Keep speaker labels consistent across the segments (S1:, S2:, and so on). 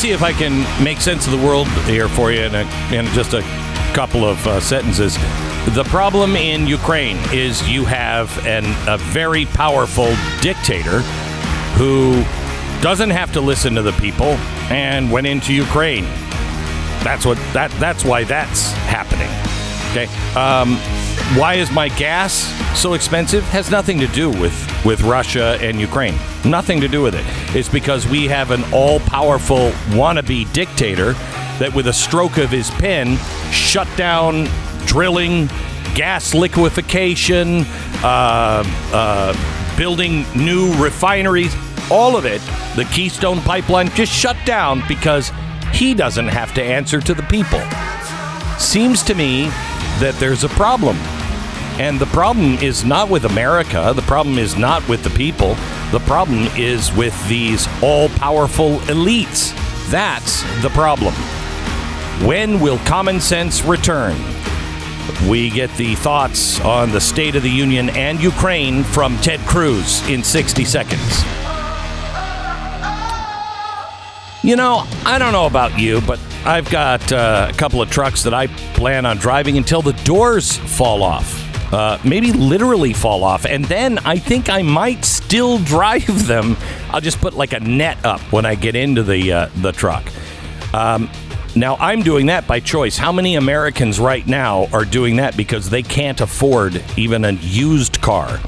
S1: see if I can make sense of the world here for you in, a, in just a couple of uh, sentences. The problem in Ukraine is you have an, a very powerful dictator who doesn't have to listen to the people and went into Ukraine. That's what that that's why that's happening. Okay. Um, why is my gas so expensive? Has nothing to do with with Russia and Ukraine. Nothing to do with it. It's because we have an all-powerful wannabe dictator that, with a stroke of his pen, shut down drilling, gas liquefaction, uh, uh, building new refineries. All of it, the Keystone Pipeline, just shut down because he doesn't have to answer to the people. Seems to me that there's a problem. And the problem is not with America. The problem is not with the people. The problem is with these all powerful elites. That's the problem. When will common sense return? We get the thoughts on the State of the Union and Ukraine from Ted Cruz in 60 seconds. You know, I don't know about you, but I've got uh, a couple of trucks that I plan on driving until the doors fall off. Uh, maybe literally fall off. And then I think I might still drive them. I'll just put like a net up when I get into the, uh, the truck. Um, now, I'm doing that by choice. How many Americans right now are doing that because they can't afford even a used car?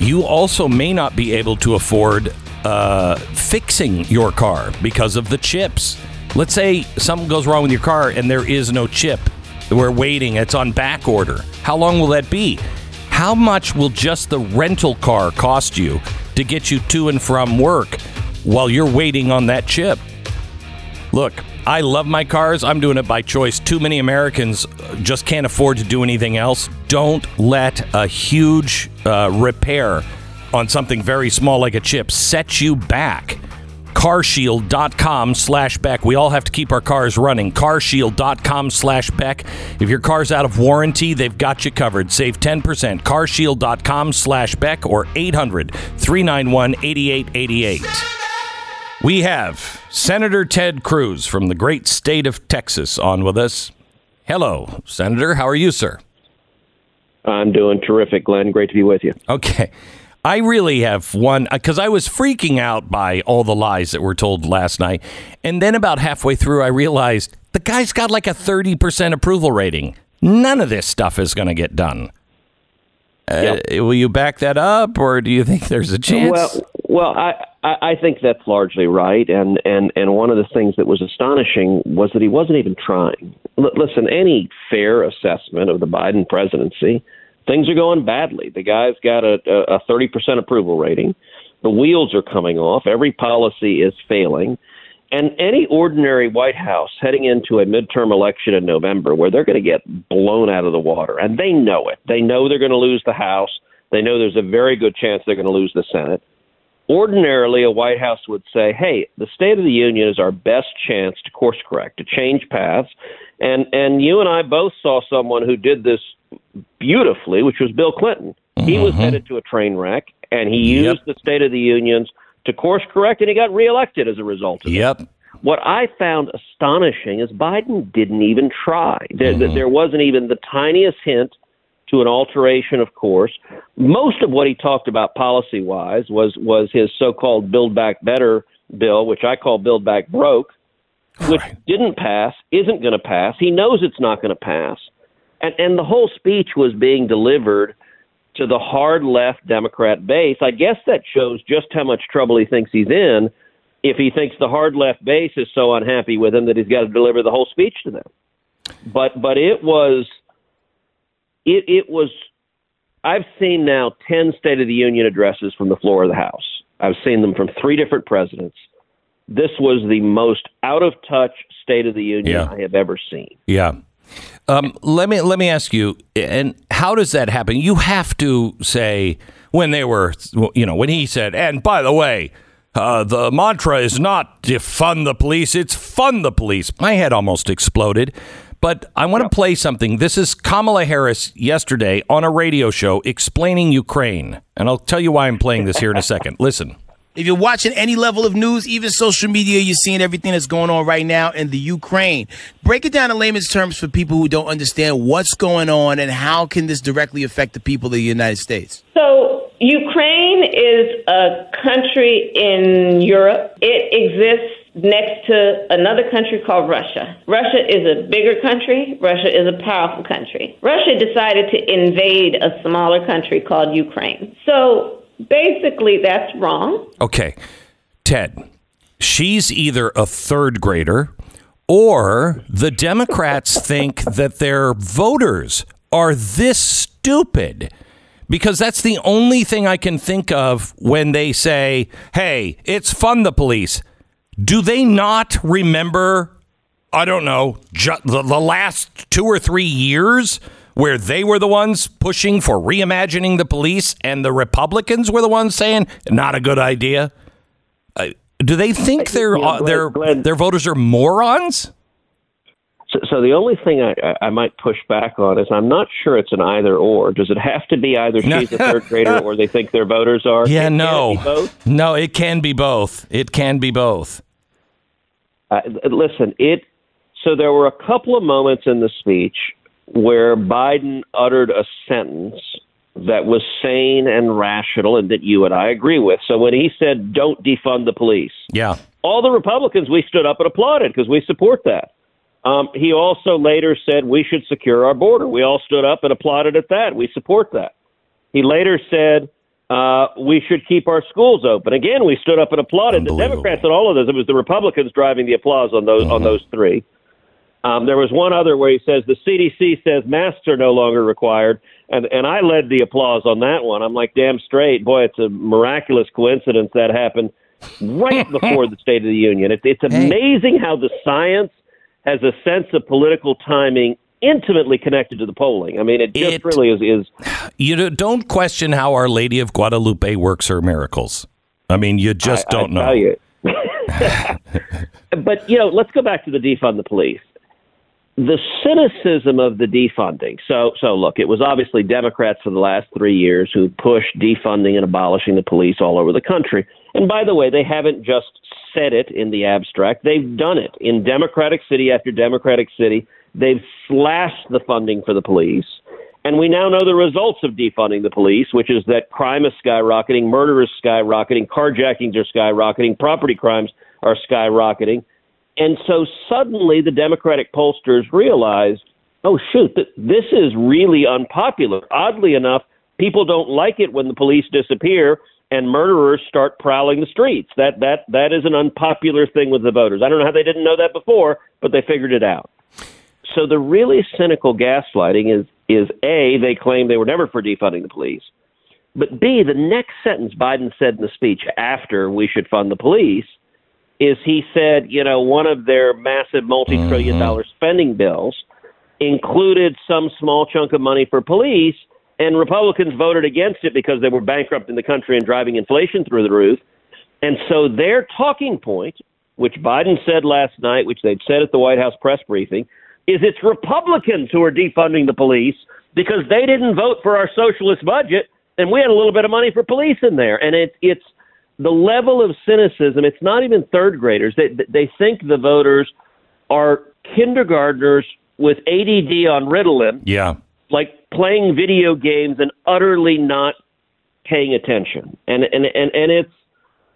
S1: You also may not be able to afford uh, fixing your car because of the chips. Let's say something goes wrong with your car and there is no chip. We're waiting, it's on back order. How long will that be? How much will just the rental car cost you to get you to and from work while you're waiting on that chip? Look, I love my cars. I'm doing it by choice. Too many Americans just can't afford to do anything else. Don't let a huge uh, repair on something very small like a chip set you back. Carshield.com slash Beck. We all have to keep our cars running. Carshield.com slash Beck. If your car's out of warranty, they've got you covered. Save 10%. Carshield.com slash Beck or 800 391 8888. We have Senator Ted Cruz from the great state of Texas on with us. Hello, Senator. How are you, sir?
S2: I'm doing terrific, Glenn. Great to be with you.
S1: Okay. I really have one because I was freaking out by all the lies that were told last night. And then about halfway through, I realized the guy's got like a 30% approval rating. None of this stuff is going to get done. Uh, Will you back that up, or do you think there's a chance?
S2: Well, well, I, I I think that's largely right, and and and one of the things that was astonishing was that he wasn't even trying. L- listen, any fair assessment of the Biden presidency, things are going badly. The guy's got a a thirty percent approval rating. The wheels are coming off. Every policy is failing. And any ordinary White House heading into a midterm election in November where they're going to get blown out of the water, and they know it. They know they're going to lose the House. They know there's a very good chance they're going to lose the Senate. Ordinarily, a White House would say, hey, the State of the Union is our best chance to course correct, to change paths. And, and you and I both saw someone who did this beautifully, which was Bill Clinton. He was mm-hmm. headed to a train wreck, and he used the State of the Unions to course correct, and he got reelected as a result of it.
S1: Yep.
S2: What I found astonishing is Biden didn't even try. There, mm-hmm. there wasn't even the tiniest hint to an alteration of course. Most of what he talked about policy wise was was his so-called Build Back Better bill, which I call Build Back Broke, which didn't pass, isn't going to pass. He knows it's not going to pass, and and the whole speech was being delivered to the hard left Democrat base. I guess that shows just how much trouble he thinks he's in. If he thinks the hard left base is so unhappy with him that he's got to deliver the whole speech to them, but but it was it it was I've seen now 10 State of the Union addresses from the floor of the House. I've seen them from three different presidents. This was the most out of touch State of the Union
S1: Yeah.
S2: I have ever seen.
S1: Yeah. Um, let me let me ask you, and how does that happen? You have to say when they were, you know, when he said, and by the way, uh, the mantra is not defund the police; it's fund the police. My head almost exploded. But I want to play something. This is Kamala Harris yesterday on a radio show explaining Ukraine. And I'll tell you why I'm playing this here in a second. Listen.
S3: If you're watching any level of news, even social media, you're seeing everything that's going on right now in the Ukraine. Break it down in layman's terms for people who don't understand what's going on and how can this directly affect the people of the United States.
S4: So Ukraine is a country in Europe. It exists next to another country called Russia. Russia is a bigger country. Russia is a powerful country. Russia decided to invade a smaller country called Ukraine. So basically, that's wrong.
S1: Okay. Ted, she's either a third grader or the Democrats think that their voters are this stupid. Because that's the only thing I can think of when they say, hey, it's fun the police. Do they not remember, I don't know, ju- the, the last two or three years where they were the ones pushing for reimagining the police and the Republicans were the ones saying, not a good idea? Uh, do they think their,
S2: Yeah,
S1: uh, their, their voters are morons?
S2: So, so the only thing I, I- might push back on is I'm not sure it's an either or. Does it have to be either she's a third grader or they think their voters are?
S1: Yeah,
S2: it
S1: no. No, it can be both. It can be both.
S2: Uh, listen, it. So there were a couple of moments in the speech where Biden uttered a sentence that was sane and rational, and that you and I agree with. So when he said, "Don't defund the police,"
S1: Yeah.
S2: all the Republicans we stood up and applauded because we support that. Um, he also later said we should secure our border. We all stood up and applauded at that. We support that. He later said uh, we should keep our schools open. Again, we stood up and applauded. The Democrats and all of those. It was the Republicans driving the applause on those on those three. Um, there was one other where he says the CDC says masks are no longer required, and and I led the applause on that one. I'm like, damn straight, boy, it's a miraculous coincidence that happened right before the State of the Union. It, it's amazing how the science has a sense of political timing intimately connected to the polling. I mean, it just
S1: It-
S2: really is. is
S1: You know, don't question how Our Lady of Guadalupe works her miracles. I mean, you just
S2: I-
S1: don't
S2: I
S1: know.
S2: But you know, let's go back to the defund the police. The cynicism of the defunding. So, so look, it was obviously Democrats for the last three years who pushed defunding and abolishing the police all over the country. And by the way, they haven't just said it in the abstract; they've done it in Democratic city after Democratic city. They've slashed the funding for the police. And we now know the results of defunding the police, which is that crime is skyrocketing, murder is skyrocketing, carjackings are skyrocketing, property crimes are skyrocketing. And so suddenly the Democratic pollsters realized, oh, shoot, th- this is really unpopular. Oddly enough, people don't like it when the police disappear and murderers start prowling the streets. That, that, that is an unpopular thing with the voters. I don't know how they didn't know that before, but they figured it out. So the really cynical gaslighting is is A, they claim they were never for defunding the police. But B, the next sentence Biden said in the speech after we should fund the police is he said, you know, one of their massive multi trillion mm-hmm. dollar spending bills included some small chunk of money for police, and Republicans voted against it because they were bankrupting the country and driving inflation through the roof. And so their talking point, which Biden said last night, which they'd said at the White House press briefing, is it's Republicans who are defunding the police because they didn't vote for our socialist budget and we had a little bit of money for police in there. And it, it's the level of cynicism. It's not even third graders. They, they think the voters are kindergartners with ADD on Ritalin,
S1: Yeah.
S2: like playing video games and utterly not paying attention. And, and, and, and it's,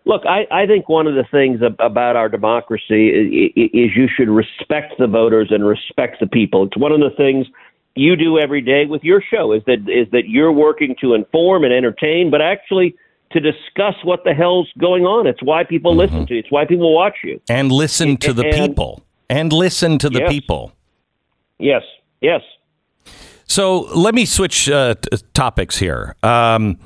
S2: Look, I, I think one of the things ab- about our democracy is, is you should respect the voters and respect the people. It's one of the things you do every day with your show is that is that you're working to inform and entertain, but actually to discuss what the hell's going on. It's why people listen to you. It's why people watch you.
S1: And listen to the
S2: And-
S1: people. And listen to the
S2: Yes.
S1: people.
S2: Yes, yes.
S1: So let me switch uh, t- topics here. Um,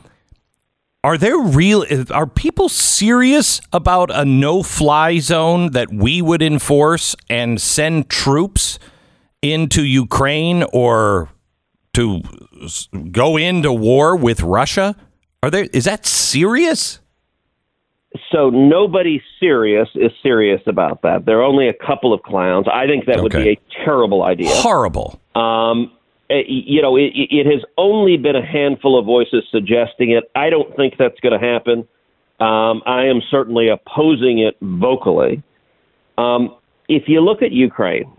S1: are there real? Are people serious about a no-fly zone that we would enforce and send troops into Ukraine or to go into war with Russia? Are there? Is that serious?
S2: so nobody serious is serious about that. There are only a couple of clowns. I think that would be a terrible idea.
S1: Horrible.
S2: Um, eh, you know, it, it has only been a handful of voices suggesting it. I don't think that's going to happen. Um, I am certainly opposing it vocally. Um, if you look at Ukraine,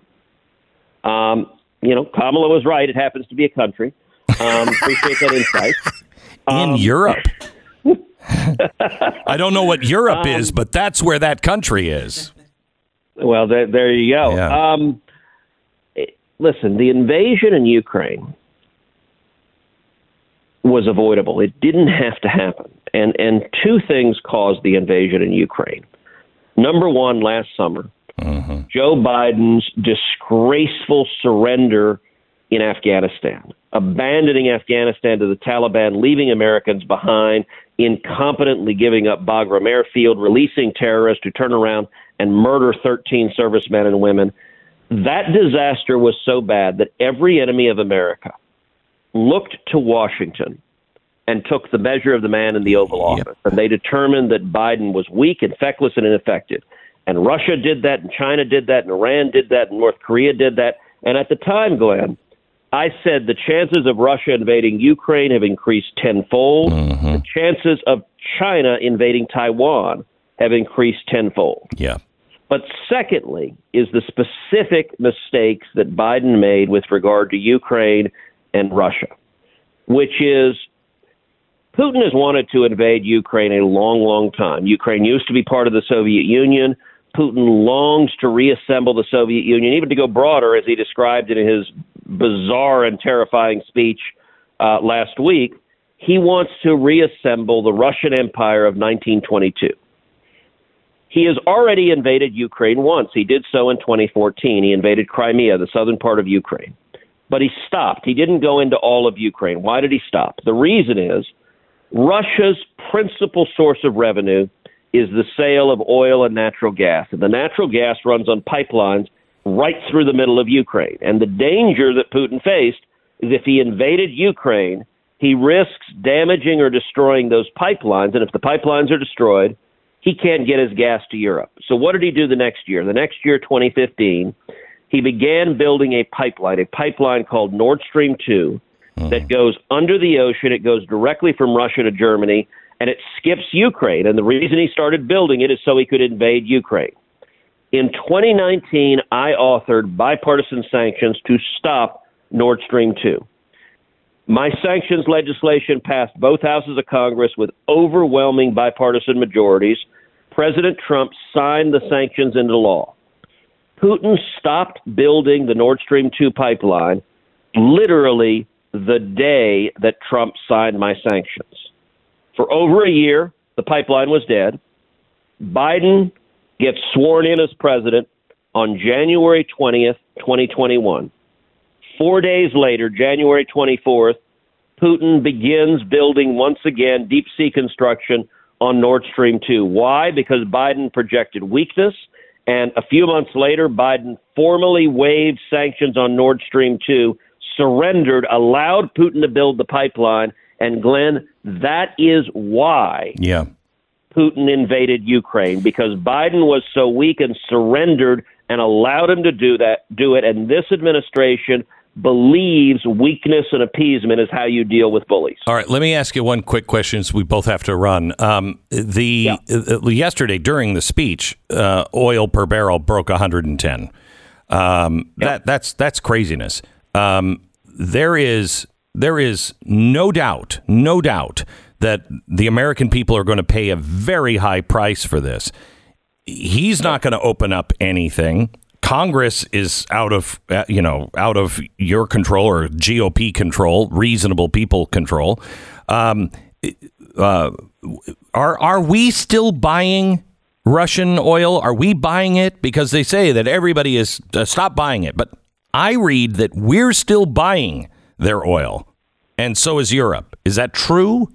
S2: um, you know, Kamala was right. It happens to be a country. Um, appreciate that insight.
S1: In
S2: Um,
S1: Europe. I don't know what Europe
S2: Um,
S1: is, but that's where that country is.
S2: Well, there, there you go.
S1: Yeah.
S2: Um, listen, the invasion in Ukraine was avoidable. It didn't have to happen, and and two things caused the invasion in Ukraine. Number one, last summer, Joe Biden's disgraceful surrender in Afghanistan, abandoning Afghanistan to the Taliban, leaving Americans behind, incompetently giving up Bagram airfield, releasing terrorists who turn around and murder 13 servicemen and women. That disaster was so bad that every enemy of America looked to Washington and took the measure of the man in the Oval Office. And they determined that Biden was weak and feckless and ineffective. And Russia did that, and China did that, and Iran did that, and North Korea did that. And at the time, Glenn, I said the chances of Russia invading Ukraine have increased tenfold. Mm-hmm. The chances of China invading Taiwan have increased tenfold.
S1: Yeah.
S2: But secondly, is the specific mistakes that Biden made with regard to Ukraine and Russia, which is Putin has wanted to invade Ukraine a long, long time. Ukraine used to be part of the Soviet Union. Putin longs to reassemble the Soviet Union, even to go broader, as he described it in his bizarre and terrifying speech uh, last week. He wants to reassemble the Russian Empire of 1922. He has already invaded Ukraine once. He did so in 2014. He invaded Crimea, the southern part of Ukraine. But he stopped. He didn't go into all of Ukraine. Why did he stop? The reason is Russia's principal source of revenue is the sale of oil and natural gas. And the natural gas runs on pipelines right through the middle of Ukraine. And the danger that Putin faced is if he invaded Ukraine, he risks damaging or destroying those pipelines. And if the pipelines are destroyed, he can't get his gas to Europe. So what did he do the next year? The next year, 2015, he began building a pipeline, a pipeline called Nord Stream 2 hmm. that goes under the ocean. It goes directly from Russia to Germany and it skips Ukraine. And the reason he started building it is so he could invade Ukraine. In 2019, I authored bipartisan sanctions to stop Nord Stream 2. My sanctions legislation passed both houses of Congress with overwhelming bipartisan majorities. President Trump signed the sanctions into law. Putin stopped building the Nord Stream 2 pipeline literally the day that Trump signed my sanctions. For over a year, the pipeline was dead. Biden gets sworn in as president on January 20th, 2021. Four days later, January 24th, Putin begins building once again deep sea construction on Nord Stream 2. Why? Because Biden projected weakness. And a few months later, Biden formally waived sanctions on Nord Stream 2, surrendered, allowed Putin to build the pipeline. And Glenn, that is why
S1: Yeah.
S2: Putin invaded Ukraine because Biden was so weak and surrendered and allowed him to do that do it and this administration believes weakness and appeasement is how you deal with bullies.
S1: All right, let me ask you one quick question. So we both have to run. Um, the uh, yesterday during the speech, uh, oil per barrel broke 110. Um, That that's that's craziness. Um, there is there is no doubt, no doubt that the American people are going to pay a very high price for this. He's not going to open up anything. Congress is out of uh, you know out of your control or GOP control, reasonable people control. Um, uh, are are we still buying Russian oil? Are we buying it because they say that everybody is uh, stop buying it? But I read that we're still buying their oil, and so is Europe. Is that true?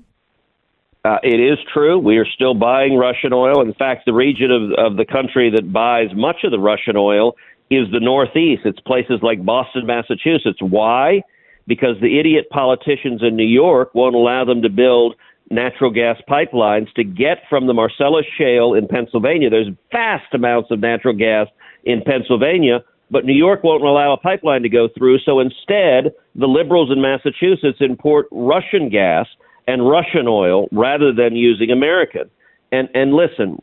S2: Uh, it is true. We are still buying Russian oil. In fact, the region of, of the country that buys much of the Russian oil is the Northeast. It's places like Boston, Massachusetts. Why? Because the idiot politicians in New York won't allow them to build natural gas pipelines to get from the Marcellus Shale in Pennsylvania. There's vast amounts of natural gas in Pennsylvania, but New York won't allow a pipeline to go through. So instead, the liberals in Massachusetts import Russian gas and Russian oil rather than using American. And and listen,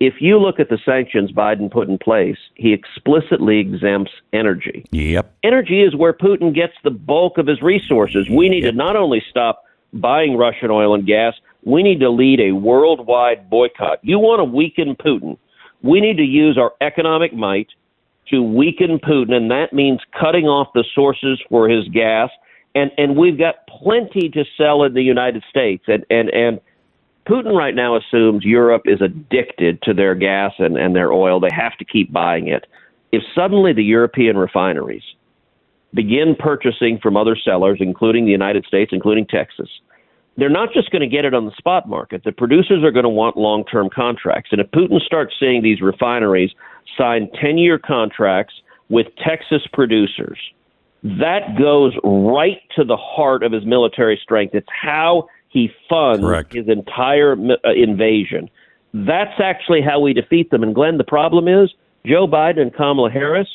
S2: if you look at the sanctions Biden put in place, he explicitly exempts energy.
S1: Yep.
S2: Energy is where Putin gets the bulk of his resources. We need to not only stop buying Russian oil and gas, we need to lead a worldwide boycott. You want to weaken Putin. We need to use our economic might to weaken Putin, and that means cutting off the sources for his gas. And and we've got plenty to sell in the United States. And and and Putin right now assumes Europe is addicted to their gas and, and their oil. They have to keep buying it. If suddenly the European refineries begin purchasing from other sellers, including the United States, including Texas, they're not just going to get it on the spot market. The producers are going to want long term contracts. And if Putin starts seeing these refineries sign 10 year contracts with Texas producers, that goes right to the heart of his military strength. It's how he funds
S1: Correct.
S2: his entire uh, invasion. That's actually how we defeat them. And Glenn, the problem is Joe Biden and Kamala Harris,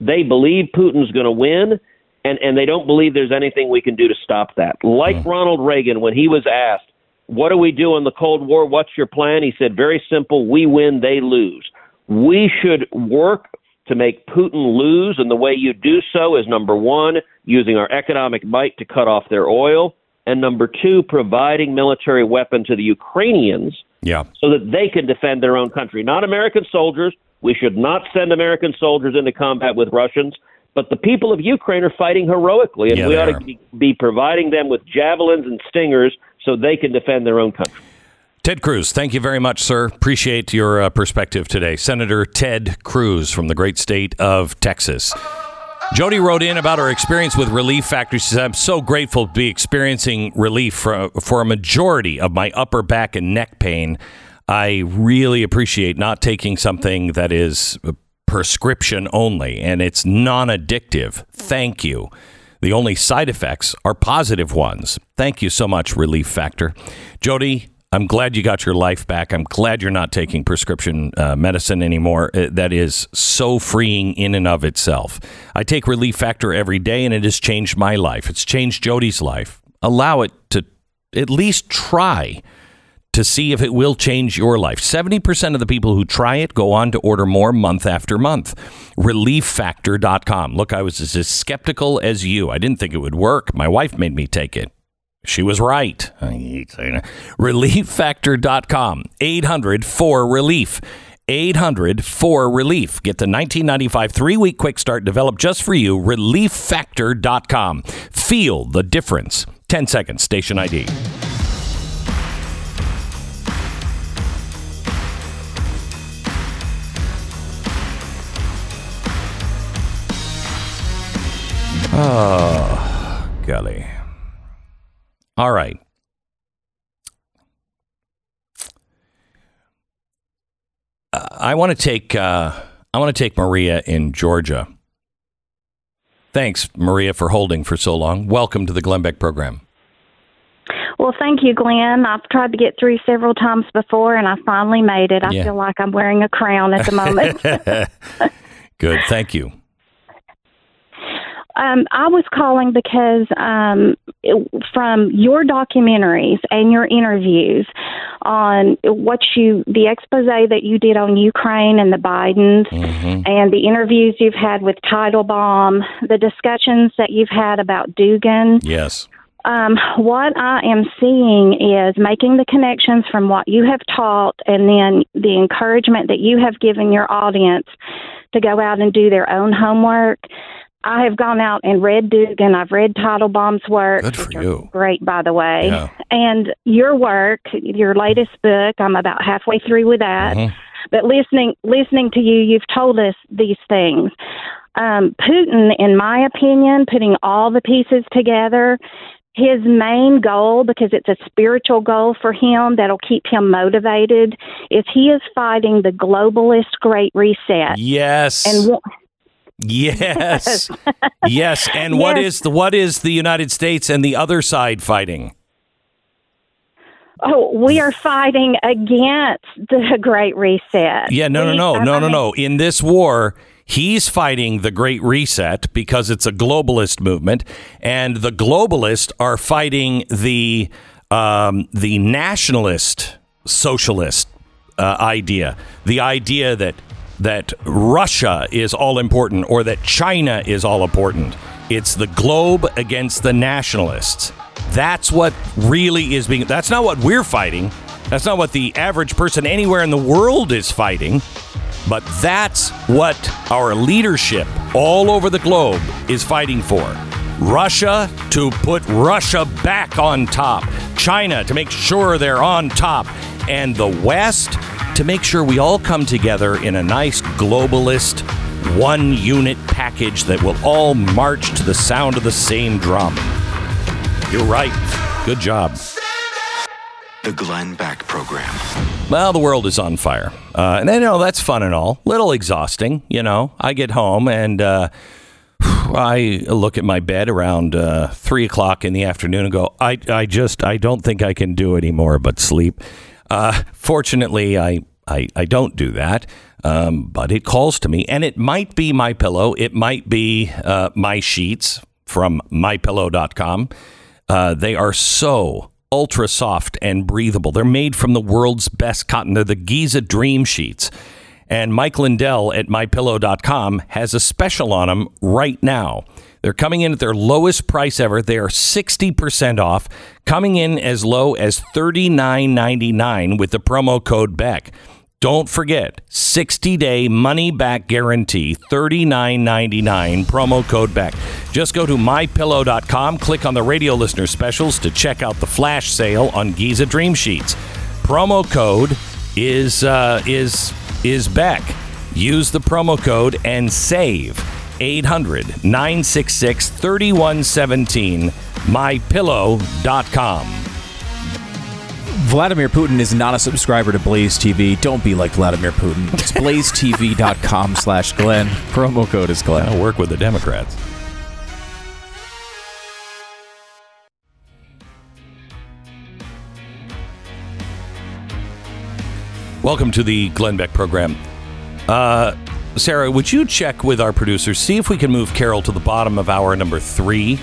S2: they believe Putin's going to win, and, and they don't believe there's anything we can do to stop that. Like Ronald Reagan, when he was asked, What do we do in the Cold War? What's your plan? He said, Very simple we win, they lose. We should work to make Putin lose, and the way you do so is number one, using our economic might to cut off their oil, and number two, providing military weapon to the Ukrainians
S1: Yeah.
S2: so that they can defend their own country. Not American soldiers. We should not send American soldiers into combat with Russians. But the people of Ukraine are fighting heroically, and
S1: Yeah,
S2: we ought
S1: are.
S2: to be, be providing them with javelins and stingers so they can defend their own country.
S1: Ted Cruz, thank you very much, sir. Appreciate your uh, perspective today. Senator Ted Cruz from the great state of Texas. Jody wrote in about her experience with Relief Factor. She said, I'm so grateful to be experiencing relief for, for a majority of my upper back and neck pain. I really appreciate not taking something that is prescription only and it's non addictive. Thank you. The only side effects are positive ones. Thank you so much, Relief Factor. Jody, I'm glad you got your life back. I'm glad you're not taking prescription uh, medicine anymore. Uh, that is so freeing in and of itself. I take Relief Factor every day, and it has changed my life. It's changed Jody's life. Allow it to at least try to see if it will change your life. 70% of the people who try it go on to order more month after month. ReliefFactor.com. Look, I was as skeptical as you. I didn't think it would work. My wife made me take it. She was right. ReliefFactor.com. 800 for relief. 800 for relief. Get the 1995 three week quick start developed just for you. ReliefFactor.com. Feel the difference. 10 seconds. Station ID. Oh, ah, golly. All right. Uh, I want to take uh, I want to take Maria in Georgia. Thanks, Maria, for holding for so long. Welcome to the Glenn Beck program.
S5: Well, thank you, Glenn. I've tried to get through several times before, and I finally made it. I
S1: Yeah.
S5: feel like I'm wearing a crown at the moment.
S1: Good. Thank you.
S5: Um, I was calling because um, it- from your documentaries and your interviews on what you, the expose that you did on Ukraine and the Bidens, and the interviews you've had with Teitelbaum, the discussions that you've had about Dugin.
S1: Yes.
S5: Um, what I am seeing is making the connections from what you have taught and then the encouragement that you have given your audience to go out and do their own homework. I have gone out and read Dugin. I've read Teitelbaum's work.
S1: Good for you.
S5: Great, by the way.
S1: Yeah.
S5: And your work, your latest book, I'm about halfway through with that.
S1: Mm-hmm.
S5: But listening, listening to you, you've told us these things. Um, Putin, in my opinion, putting all the pieces together, his main goal, because it's a spiritual goal for him that'll keep him motivated, is he is fighting the globalist Great Reset.
S1: Yes.
S5: And wa-
S1: yes. yes. And what
S5: Yes.
S1: is the what is the United States and the other side fighting?
S5: Oh, we are fighting against the Great Reset.
S1: Yeah, no, no,
S5: We-
S1: no,
S5: I
S1: no, no, no. In this war, he's fighting the Great Reset because it's a globalist movement, and the globalists are fighting the um, the nationalist socialist uh, idea, the idea that that Russia is all important or that China is all important. It's the globe against the nationalists. That's what really is being. That's not what we're fighting. That's not what the average person anywhere in the world is fighting. But that's what our leadership all over the globe is fighting for. Russia to put Russia back on top, China to make sure they're on top, and the West to make sure we all come together in a nice globalist one unit package that will all march to the sound of the same drum. You're right. Good job.
S6: The Glenn Beck Program.
S1: Well, the world is on fire. Uh, and I know that's fun and all. Little exhausting, you know. I get home and uh, I look at my bed around uh, three o'clock in the afternoon and go, I, I just, I don't think I can do anymore but sleep. Uh, fortunately, I, I, I don't do that. Um, but it calls to me, and it might be my pillow. It might be uh, my sheets from mypillow.com. Uh, they are so ultra soft and breathable. They're made from the world's best cotton. They're the Giza Dream Sheets. And Mike Lindell at mypillow.com has a special on them right now. They're coming in at their lowest price ever. They are 60% off, coming in as low as $39.99 with the promo code BECK. Don't forget, 60 day money back guarantee, $39.99, promo code BECK. Just go to mypillow.com, click on the radio listener specials to check out the flash sale on Giza Dream Sheets. Promo code is uh, is is BECK. Use the promo code and save 800 966 3117 mypillow.com.
S7: Vladimir Putin is not a subscriber to Blaze TV. Don't be like Vladimir Putin. It's blazetv.com slash Glenn. Promo code is Glenn.
S1: I'll work with the Democrats. Welcome to the Glenn Beck program. Uh, Sarah, would you check with our producers, see if we can move Carol to the bottom of hour number three?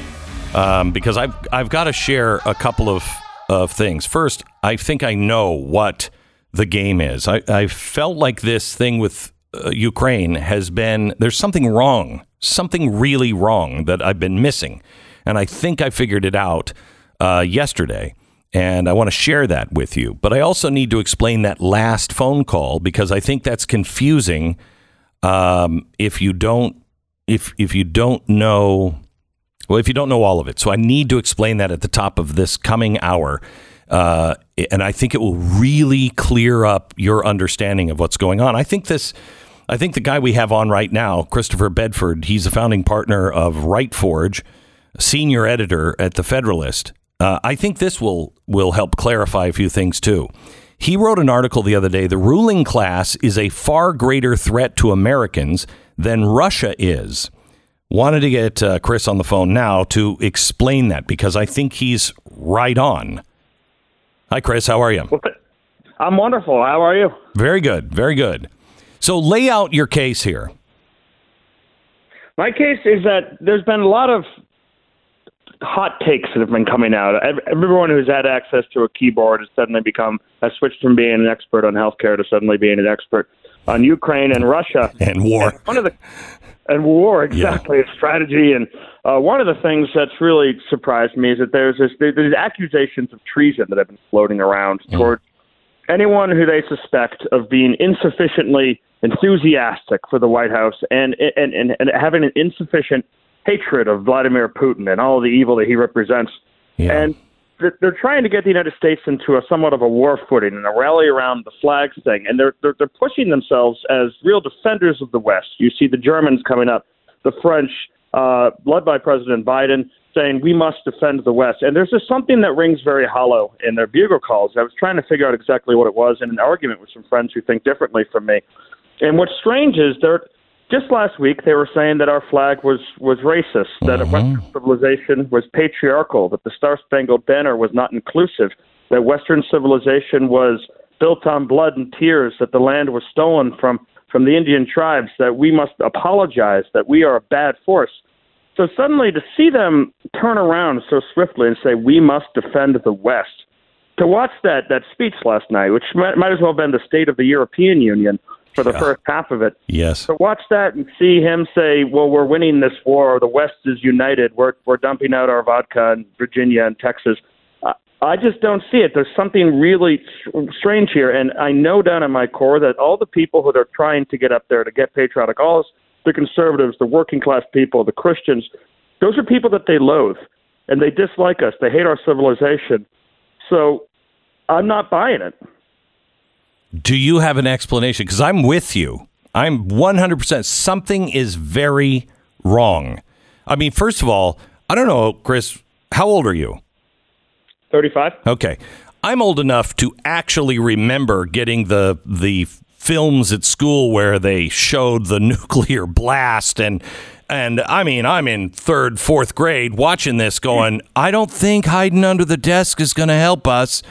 S1: Um, because I've I've got to share a couple of of things. First, I think I know what the game is. I, I felt like this thing with uh, Ukraine has been there's something wrong, something really wrong that I've been missing, and I think I figured it out uh, yesterday. And I want to share that with you. But I also need to explain that last phone call because I think that's confusing. Um, if you don't, if if you don't know, well, if you don't know all of it, so I need to explain that at the top of this coming hour. Uh, and I think it will really clear up your understanding of what's going on. I think this, I think the guy we have on right now, Christopher Bedford, he's a founding partner of Right Forge, senior editor at the Federalist. Uh, I think this will will help clarify a few things too. He wrote an article the other day. The ruling class is a far greater threat to Americans than Russia is. Wanted to get uh, Chris on the phone now to explain that because I think he's right on. Hi, Chris. How are you?
S8: I'm wonderful. How are you?
S1: Very good. Very good. So lay out your case here.
S8: My case is that there's been a lot of hot takes that have been coming out. Ev- Everyone who's had access to a keyboard has suddenly become has switched from being an expert on healthcare to suddenly being an expert on Ukraine and Russia
S1: And war.
S8: And one of the and war exactly and strategy and uh, one of the things that's really surprised me is that there's this there's accusations of treason that have been floating around toward anyone who they suspect of being insufficiently enthusiastic for the White House and and and, and having an insufficient hatred of Vladimir Putin and all the evil that he represents.
S1: Yeah.
S8: And they're, they're trying to get the United States into a somewhat of a war footing and a rally around the flags thing. And they're, they're they're pushing themselves as real defenders of the West. You see the Germans coming up, the French, uh, led by President Biden, saying we must defend the West. And there's just something that rings very hollow in their bugle calls. I was trying to figure out exactly what it was in an argument with some friends who think differently from me. And what's strange is they're just last week they were saying that our flag was was racist, that Western uh-huh. civilization was patriarchal, that the Star Spangled Banner was not inclusive, that Western civilization was built on blood and tears, that the land was stolen from from the Indian tribes, that we must apologize, that we are a bad force. So suddenly to see them turn around so swiftly and say we must defend the West, to watch that that speech last night, which might, might as well have been the State of the European Union for the
S1: Yeah.
S8: first half of it,
S1: Yes.
S8: to watch that and see him say, "Well, we're winning this war. The West is united. We're we're dumping out our vodka in Virginia and Texas." I- I just don't see it. There's something really strange here, and I know down in my core that all the people who they're trying to get up there to get patriotic, all the conservatives, the working class people, the Christians, those are people that they loathe and they dislike us. They hate our civilization. So I'm not buying it.
S1: Do you have an explanation? Because I'm with you. I'm 100%. Something is very wrong. I mean, first of all, I don't know, Chris, how old are you?
S8: 35.
S1: Okay. I'm old enough to actually remember getting the the films at school where they showed the nuclear blast and and I mean I'm in 3rd 4th grade watching this going I don't think hiding under the desk is going to help us.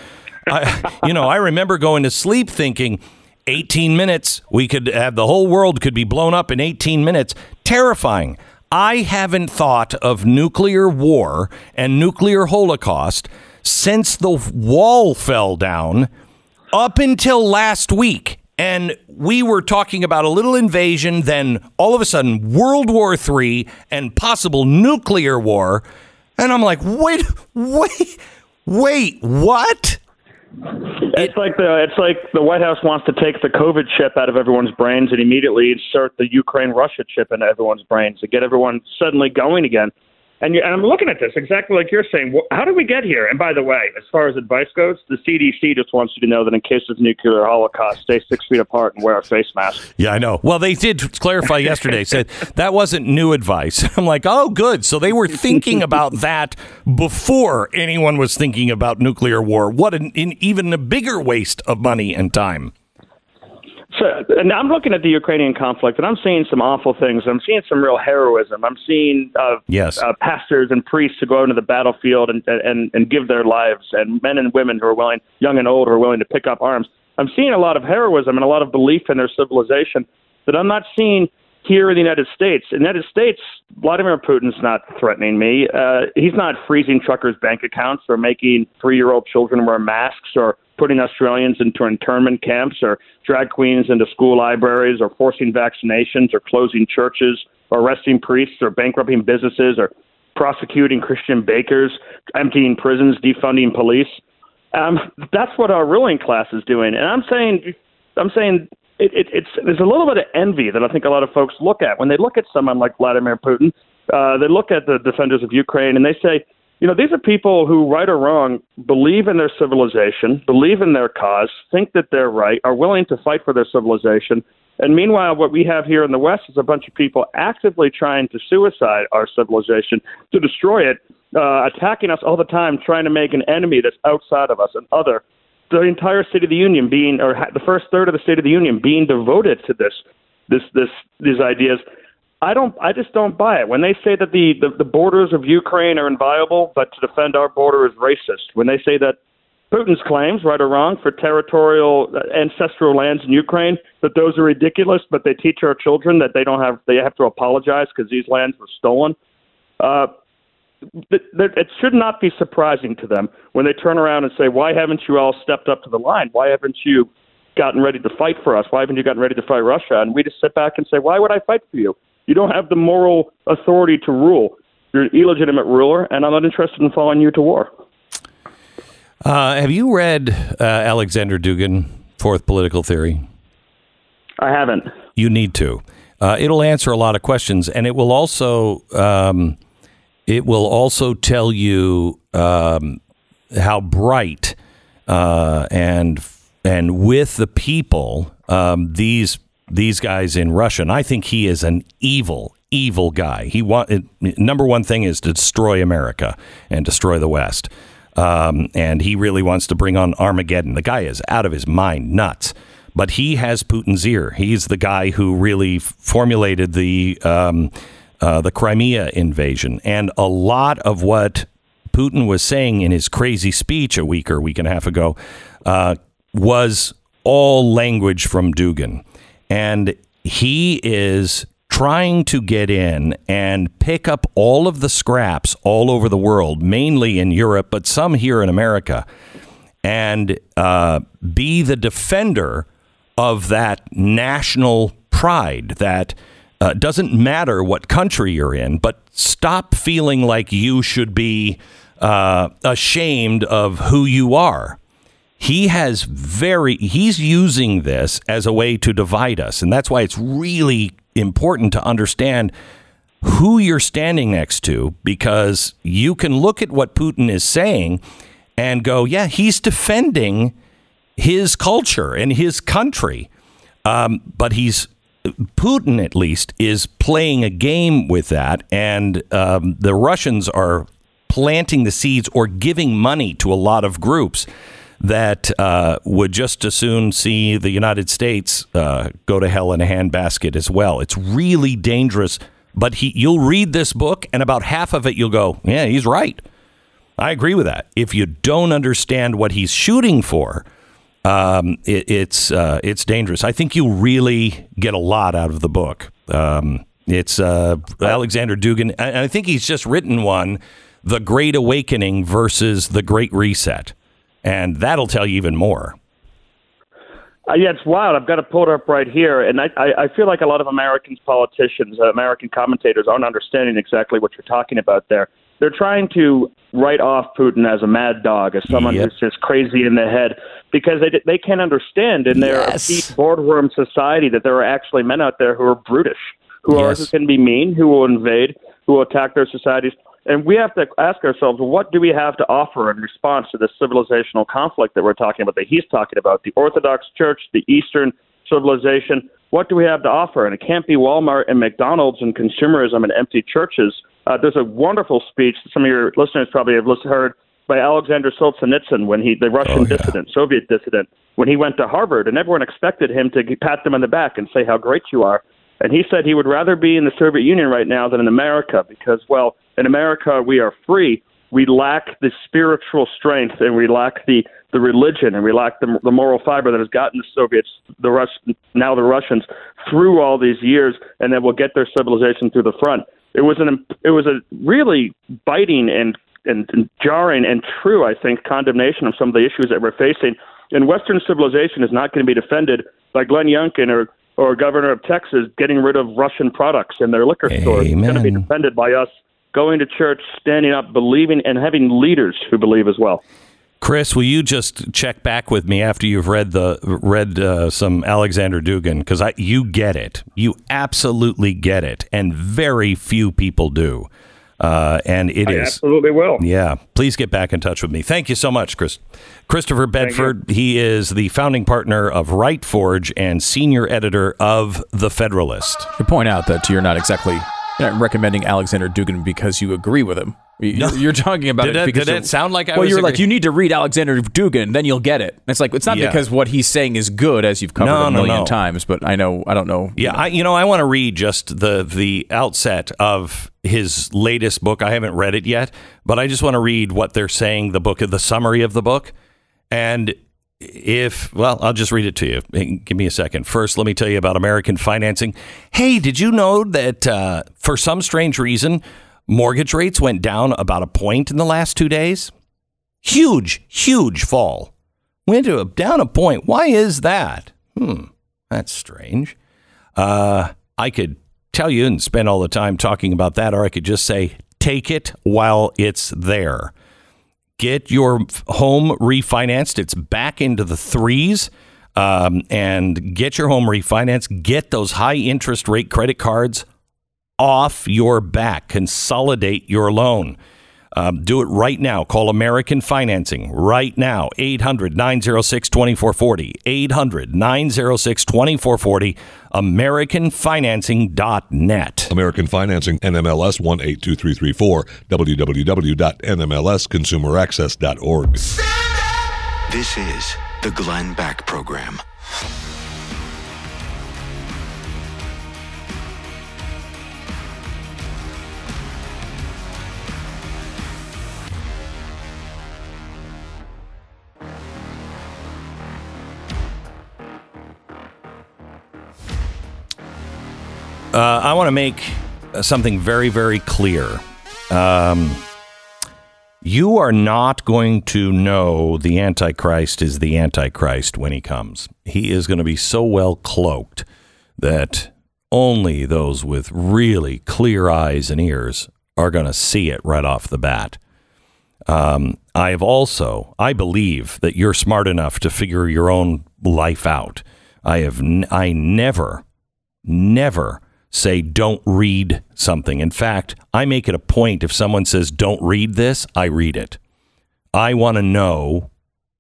S1: I, you know, I remember going to sleep thinking 18 minutes we could have the whole world could be blown up in 18 minutes. Terrifying. I haven't thought of nuclear war and nuclear holocaust since the wall fell down up until last week. And we were talking about a little invasion, then all of a sudden, World War III and possible nuclear war. And I'm like, wait, wait, wait, what?
S8: It's like the it's like the White House wants to take the COVID chip out of everyone's brains and immediately insert the Ukraine Russia chip into everyone's brains to get everyone suddenly going again. And, you, and I'm looking at this exactly like you're saying. How did we get here? And by the way, as far as advice goes, the CDC just wants you to know that in case of nuclear holocaust, stay six feet apart and wear a face mask.
S1: Yeah, I know. Well, they did clarify yesterday, said that wasn't new advice. I'm like, oh, good. So they were thinking about that before anyone was thinking about nuclear war. What an, an even a bigger waste of money and time.
S8: So, and I'm looking at the Ukrainian conflict, and I'm seeing some awful things. I'm seeing some real heroism. I'm seeing uh,
S1: Yes.
S8: uh, pastors and priests who go out into the battlefield and, and and give their lives, and men and women who are willing, young and old, who are willing to pick up arms. I'm seeing a lot of heroism and a lot of belief in their civilization that I'm not seeing here in the United States. In the United States, Vladimir Putin's not threatening me. Uh, he's not freezing truckers' bank accounts or making three-year-old children wear masks or putting Australians into internment camps or drag queens into school libraries or forcing vaccinations or closing churches or arresting priests or bankrupting businesses or prosecuting Christian bakers, emptying prisons, defunding police. Um, that's what our ruling class is doing, and I'm saying, I'm saying it, it, it's there's a little bit of envy that I think a lot of folks look at when they look at someone like Vladimir Putin. Uh, they look at the defenders of Ukraine and they say, you know, these are people who, right or wrong, believe in their civilization, believe in their cause, think that they're right, are willing to fight for their civilization. And meanwhile, what we have here in the West is a bunch of people actively trying to suicide our civilization, to destroy it, uh, attacking us all the time, trying to make an enemy that's outside of us, an other. The entire State of the Union being, or the first third of the State of the Union being devoted to this, this, this, these ideas. I don't. I just don't buy it. When they say that the, the, the borders of Ukraine are inviolable, but to defend our border is racist. When they say that Putin's claims, right or wrong, for territorial uh, ancestral lands in Ukraine, that those are ridiculous, but they teach our children that they don't have they have to apologize because these lands were stolen. Uh, it should not be surprising to them when they turn around and say, "Why haven't you all stepped up to the line? Why haven't you gotten ready to fight for us? Why haven't you gotten ready to fight Russia?" And we just sit back and say, "Why would I fight for you? You don't have the moral authority to rule. You're an illegitimate ruler, and I'm not interested in following you to war."
S1: Uh, have you read uh, Alexander Dugin, Fourth Political Theory?
S8: I haven't.
S1: You need to. Uh, it'll answer a lot of questions, and it will also um, it will also tell you um, how bright uh, and and with the people um, these these guys in Russia. And I think he is an evil, evil guy. He want number one thing is to destroy America and destroy the West. Um, and he really wants to bring on Armageddon. The guy is out of his mind, nuts. But he has Putin's ear. He's the guy who really formulated the um, uh, the Crimea invasion, and a lot of what Putin was saying in his crazy speech a week or week and a half ago uh, was all language from Dugin. And he is trying to get in and pick up all of the scraps all over the world, mainly in Europe, but some here in America, and uh, be the defender of that national pride that uh, doesn't matter what country you're in, but stop feeling like you should be uh, ashamed of who you are. He has very, he's using this as a way to divide us. And that's why it's really important to understand who you're standing next to because you can look at what Putin is saying and go, yeah, he's defending his culture and his country. Um, but he's Putin, at least, is playing a game with that, and um, the Russians are planting the seeds or giving money to a lot of groups that uh, would just as soon see the United States uh, go to hell in a handbasket as well. It's really dangerous. But he, you'll read this book, and about half of it, you'll go, "Yeah, he's right." I agree with that. If you don't understand what he's shooting for, um, it, it's uh, it's dangerous. I think you'll really get a lot out of the book. Um, it's uh, Alexander Dugin, and I think he's just written one, "The Great Awakening versus the Great Reset," and that'll tell you even more.
S8: Uh, yeah, it's wild. I've got to pull it up right here, and I, I, I feel like a lot of Americans, politicians, uh, American commentators aren't understanding exactly what you're talking about there. They're trying to write off Putin as a mad dog, as someone
S1: Yep.
S8: who's just crazy in the head, because they they can't understand in their
S1: Yes.
S8: elite boardroom society that there are actually men out there who are brutish, who are who can be mean, who will invade, who will attack their societies. And we have to ask ourselves, what do we have to offer in response to this civilizational conflict that we're talking about, that he's talking about, the Orthodox Church, the Eastern civilization? What do we have to offer? And it can't be Walmart and McDonald's and consumerism and empty churches. Uh, there's a wonderful speech that some of your listeners probably have listened, heard by Alexander Solzhenitsyn when he, the Russian
S1: Oh, yeah.
S8: dissident, Soviet dissident, when he went to Harvard, and everyone expected him to pat them on the back and say how great you are. And he said he would rather be in the Soviet Union right now than in America because, well, in America we are free. We lack the spiritual strength and we lack the, the religion and we lack the, the moral fiber that has gotten the Soviets, the Rus, now the Russians, through all these years, and that will get their civilization through the front. It was an it was a really biting and and, and jarring and true, I think, condemnation of some of the issues that we're facing. And Western civilization is not going to be defended by Glenn Youngkin or or governor of Texas getting rid of Russian products in their liquor stores. It's going to be defended by us going to church, standing up, believing, and having leaders who believe as well.
S1: Chris, will you just check back with me after you've read the read uh, some Alexander Dugin because I you get it, you absolutely get it, and very few people do, uh, and it is
S8: absolutely will.
S1: yeah. Please get back in touch with me. Thank you so much, Chris. Christopher Bedford. He is the founding partner of RightForge and senior editor of the Federalist.
S7: To point out that you're not exactly you're not recommending Alexander Dugin because you agree with him. You- You're talking about
S1: Did
S7: it because
S1: did it sound like I
S7: well,
S1: was
S7: you're like you need to read Alexander Dugin, then you'll get it. It's like it's not
S1: Yeah.
S7: because what he's saying is good, as you've covered
S1: No,
S7: a million
S1: no.
S7: times. But I know I don't know.
S1: Yeah, I, you know, I want to read just the the outset of his latest book. I haven't read it yet, but I just want to read what they're saying. The book, the summary of the book, and if well, I'll just read it to you. Give me a second. First, let me tell you about American financing. Hey, did you know that uh, for some strange reason, mortgage rates went down about a point in the last two days? Huge, huge fall. Went to a, down a point. Why is that? Hmm, that's strange. Uh, I could tell you and spend all the time talking about that, or I could just say, take it while it's there. Get your home refinanced. It's back into the threes. Um, and get your home refinanced. Get those high interest rate credit cards off your back. Consolidate your loan. Um, do it right now. Call American Financing right now. 800 906 2440. 800 906 2440. AmericanFinancing.net.
S9: American Financing, NMLS 182334, www.nmlsconsumeraccess.org.
S6: This is the Glenn Beck Program.
S1: Uh, I want to make uh, something very, very clear. Um, you are not going to know the Antichrist is the Antichrist when he comes. He is going to be so well cloaked that only those with really clear eyes and ears are going to see it right off the bat. Um, I have also, I believe that you're smart enough to figure your own life out. I have, n- I never, never say don't read something. In fact, I make it a point if someone says don't read this, I read it. I want to know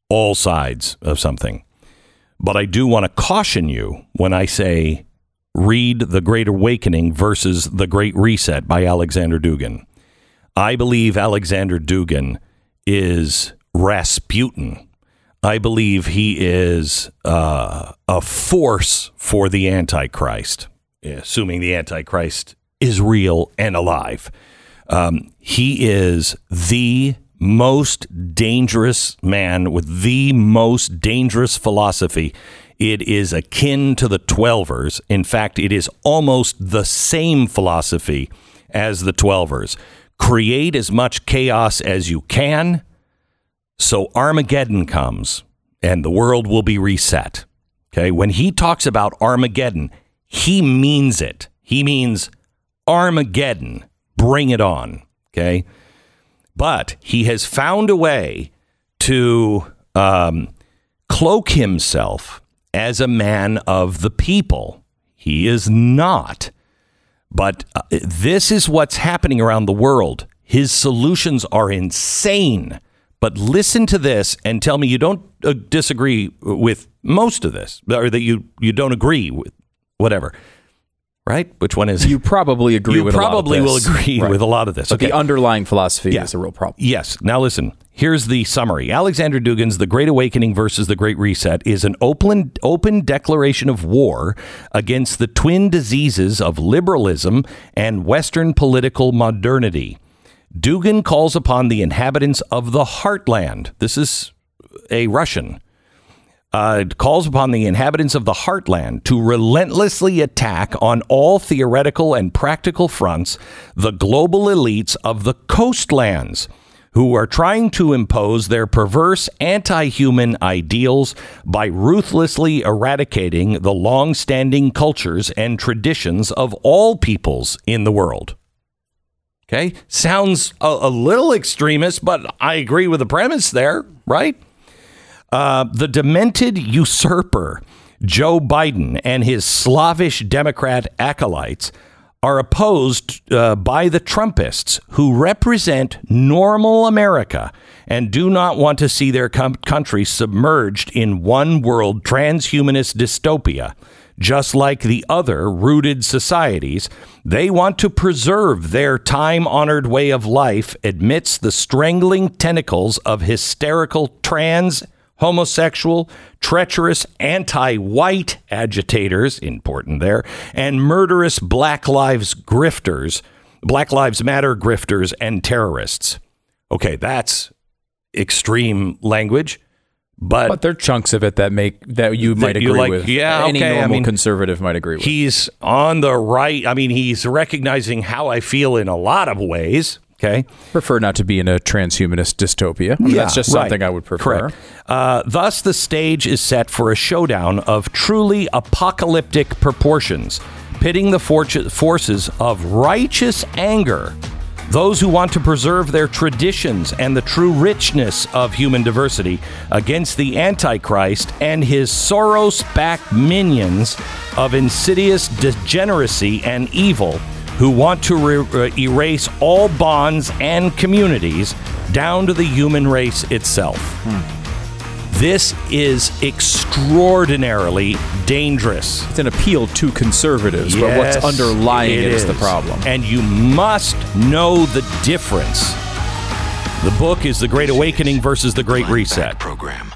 S1: all sides of something. But I do want to caution you when I say read The Great Awakening versus The Great Reset by Alexander Dugin. I believe Alexander Dugin is Rasputin. I believe he is uh, a force for the Antichrist, assuming the Antichrist is real and alive. Um, he is the most dangerous man with the most dangerous philosophy. It is akin to the Twelvers. In fact, it is almost the same philosophy as the Twelvers. Create as much chaos as you can so Armageddon comes and the world will be reset. Okay. When he talks about Armageddon, he means it. He means Armageddon. Bring it on. Okay. But he has found a way to um, cloak himself as a man of the people. He is not. But uh, this is what's happening around the world. His solutions are insane. But listen to this and tell me you don't uh, disagree with most of this, or that you, you don't agree with whatever. Right? Which one is
S7: You probably agree
S1: You
S7: with
S1: probably
S7: a lot
S1: will
S7: of this.
S1: agree
S7: Right.
S1: with a lot of this.
S7: But
S1: Okay.
S7: the underlying philosophy
S1: Yeah.
S7: is a real problem.
S1: Yes. Now listen. Here's the summary. Alexander Dugin's The Great Awakening versus The Great Reset is an open open declaration of war against the twin diseases of liberalism and Western political modernity. Dugin calls upon the inhabitants of the heartland. This is a Russian. Uh, calls upon the inhabitants of the heartland to relentlessly attack on all theoretical and practical fronts the global elites of the coastlands who are trying to impose their perverse anti human ideals by ruthlessly eradicating the long standing cultures and traditions of all peoples in the world. Okay. Sounds a, a little extremist, but I agree with the premise there, right? Uh, the demented usurper, Joe Biden, and his Slavish Democrat acolytes are opposed uh, by the Trumpists who represent normal America and do not want to see their com- country submerged in one world transhumanist dystopia. Just like the other rooted societies, they want to preserve their time honored way of life amidst the strangling tentacles of hysterical trans, homosexual, treacherous, anti white agitators, important there, and murderous Black Lives grifters, Black Lives Matter grifters, and terrorists. Okay, that's extreme language. But,
S7: But there are chunks of it that make that you might agree
S1: like-
S7: with.
S1: yeah,
S7: any
S1: okay, I
S7: normal
S1: mean,
S7: conservative might agree with.
S1: he's on the right. I mean, he's recognizing how I feel in a lot of ways. Okay.
S7: prefer not to be in a transhumanist dystopia. I mean, that's just
S1: right.
S7: something I would prefer.
S1: Correct. Uh, thus, the stage is set for a showdown of truly apocalyptic proportions, pitting the fortu- forces of righteous anger, those who want to preserve their traditions and the true richness of human diversity, against the Antichrist and his Soros backed minions of insidious degeneracy and evil who want to re- uh, erase all bonds and communities down to the human race itself. This is extraordinarily dangerous.
S7: It's an appeal to conservatives, but what's
S1: Yes,
S7: underlying it is. the problem.
S1: And you must know the difference. The book is The Great Awakening versus The Great Reset.
S6: Program.